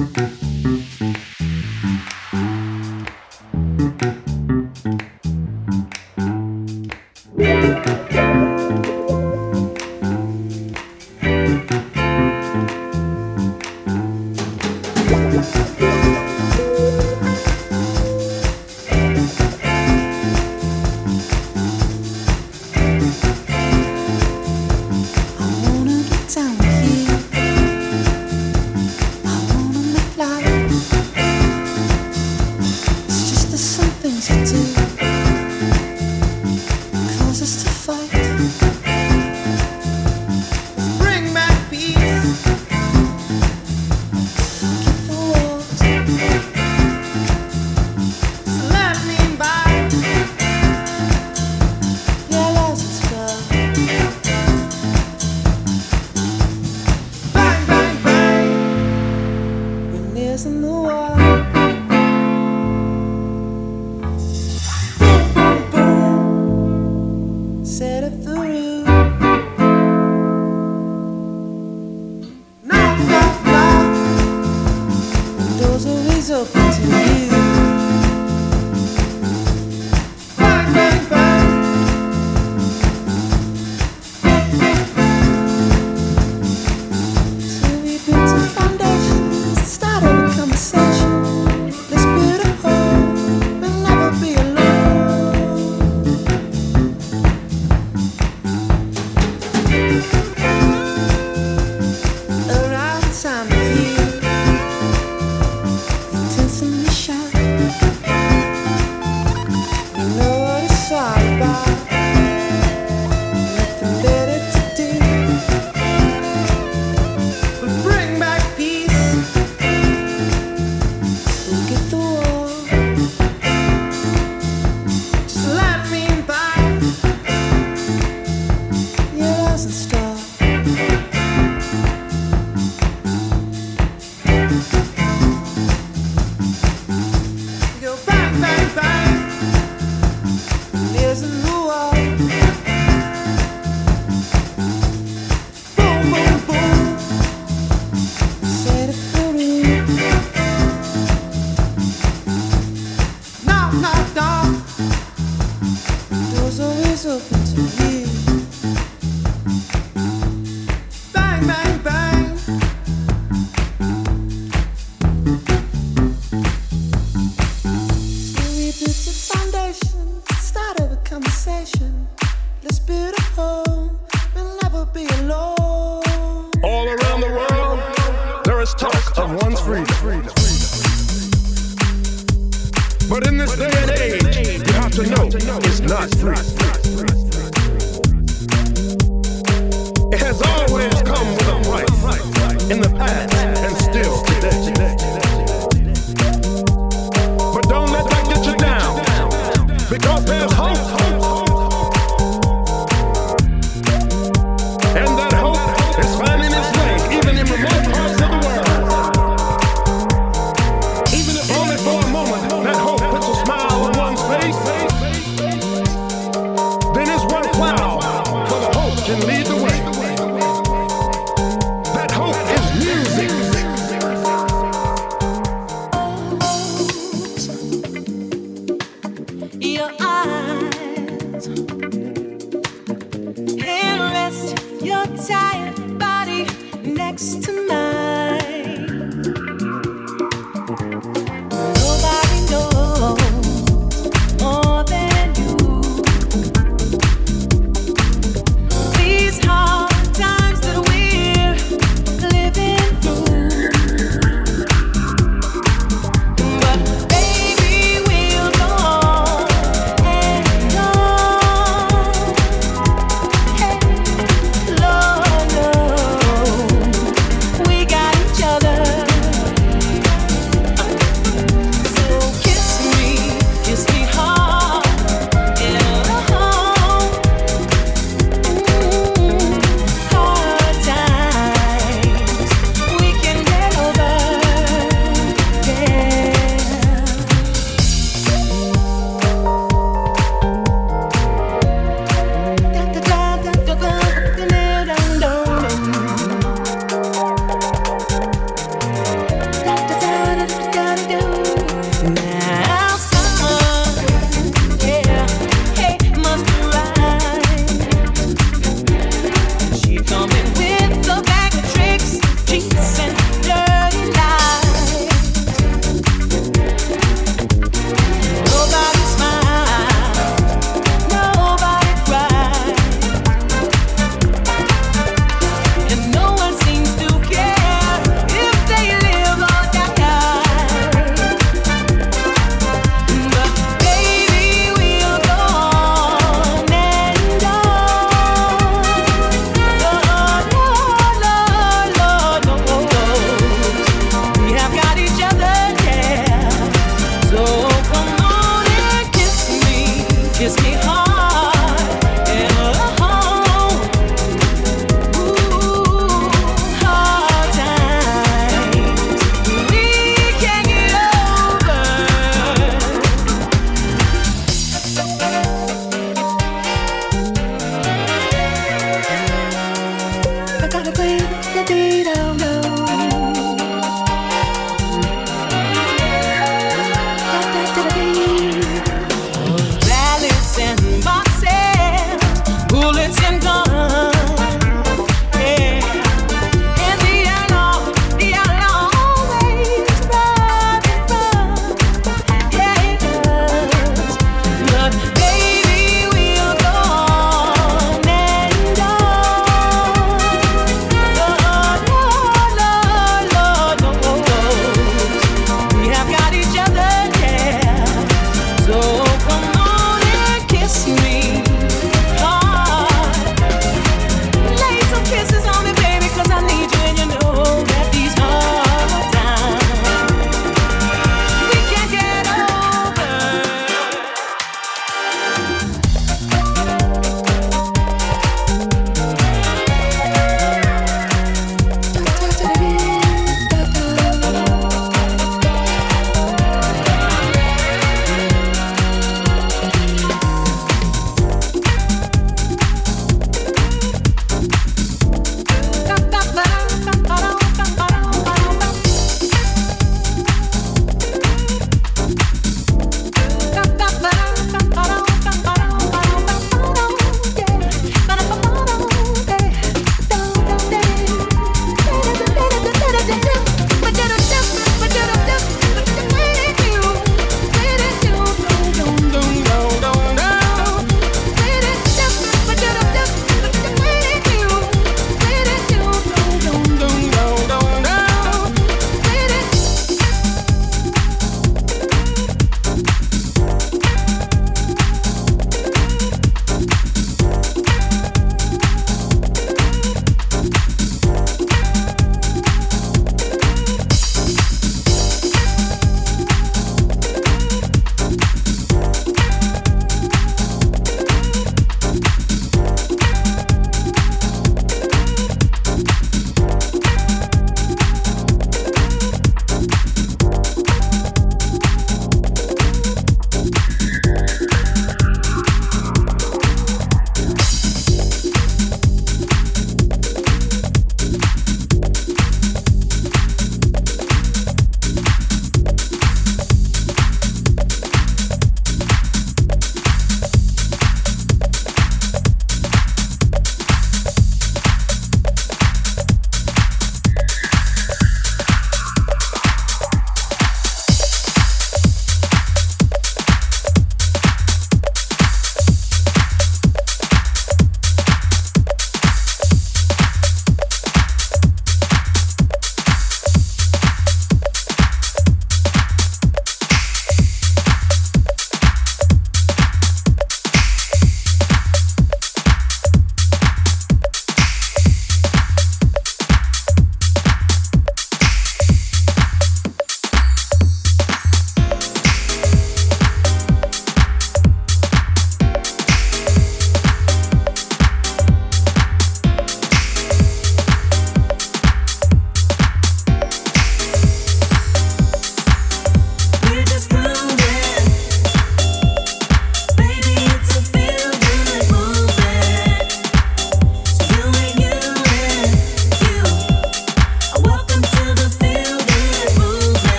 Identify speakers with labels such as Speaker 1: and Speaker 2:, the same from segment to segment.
Speaker 1: Mm-hmm. We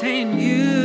Speaker 1: saying
Speaker 2: you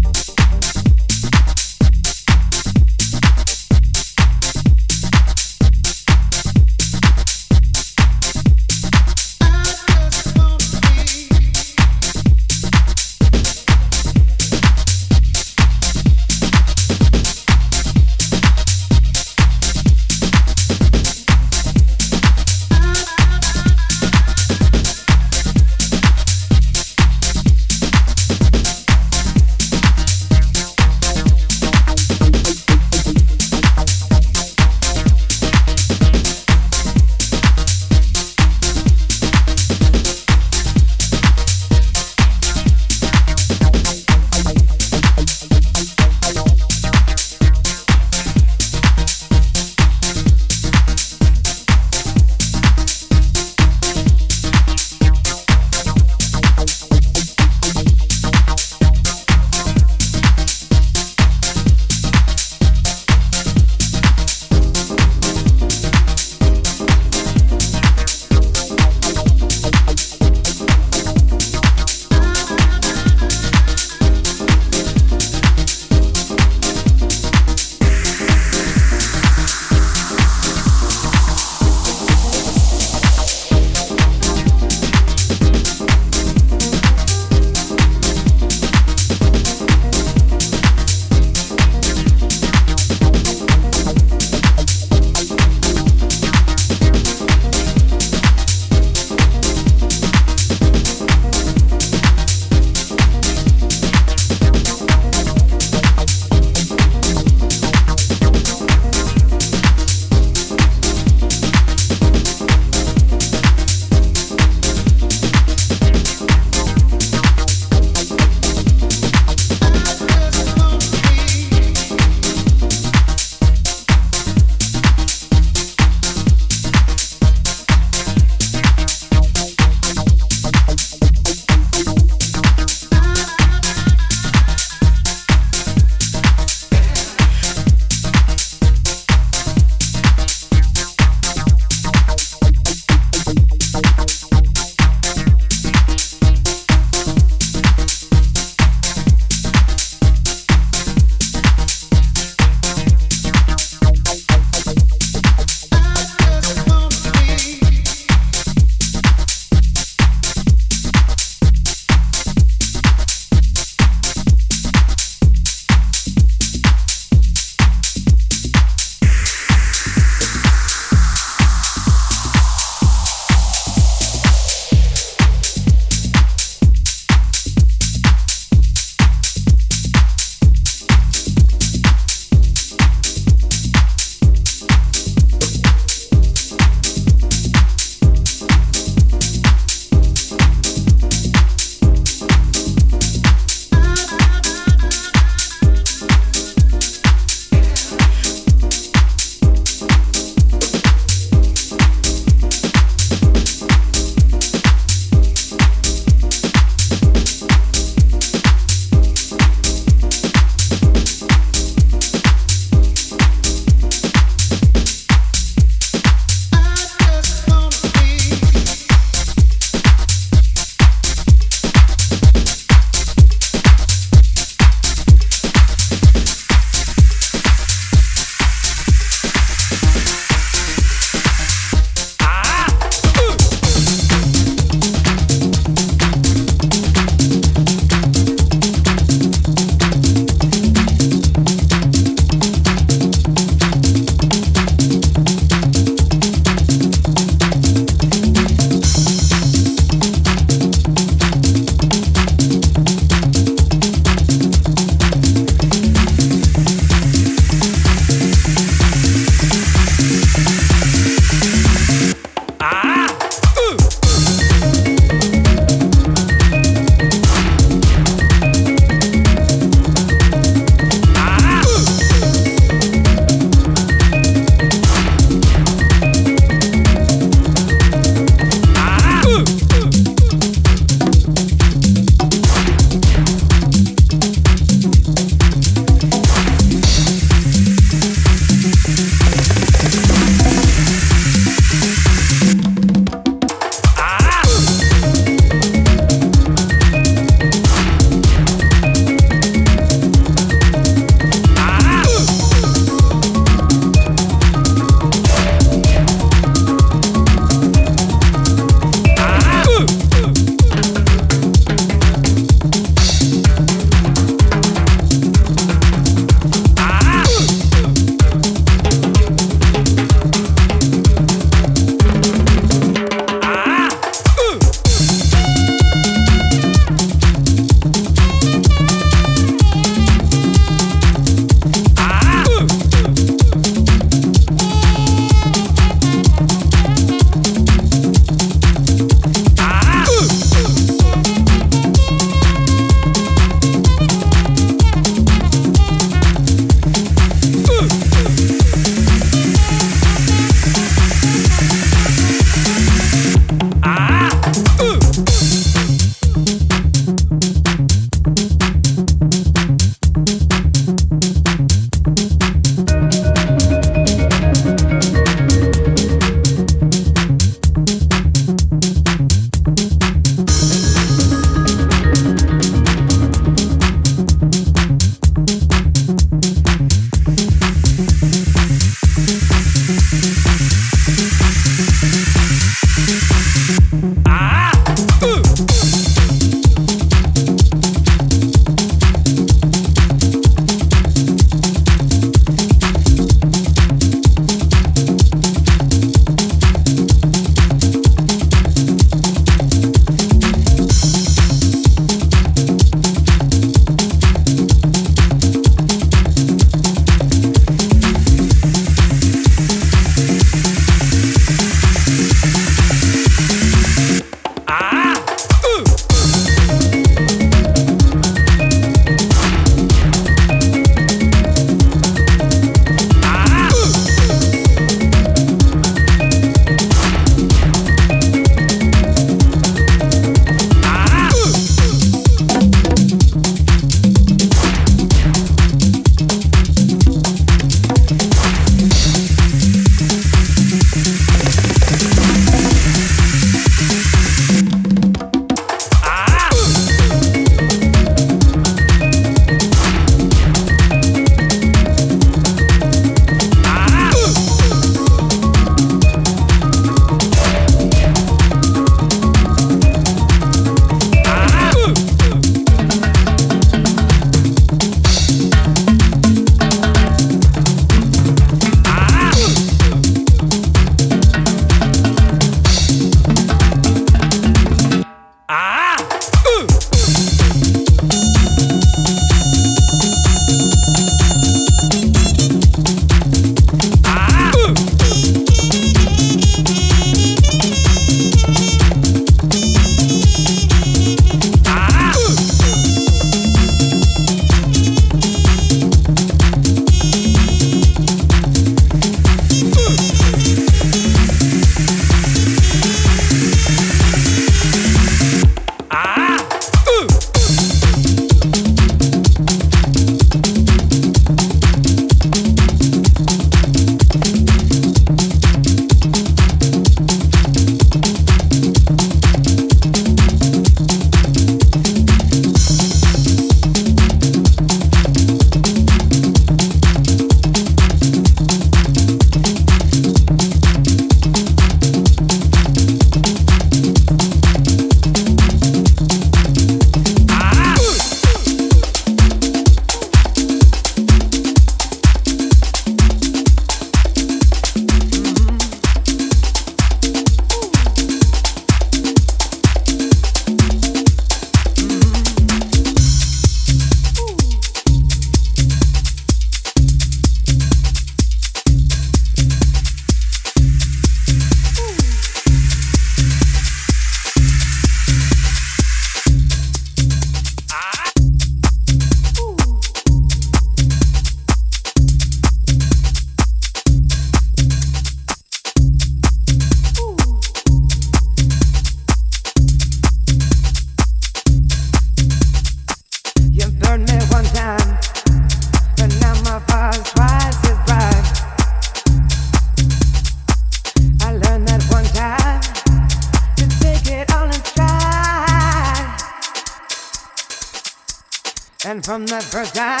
Speaker 2: from the first time,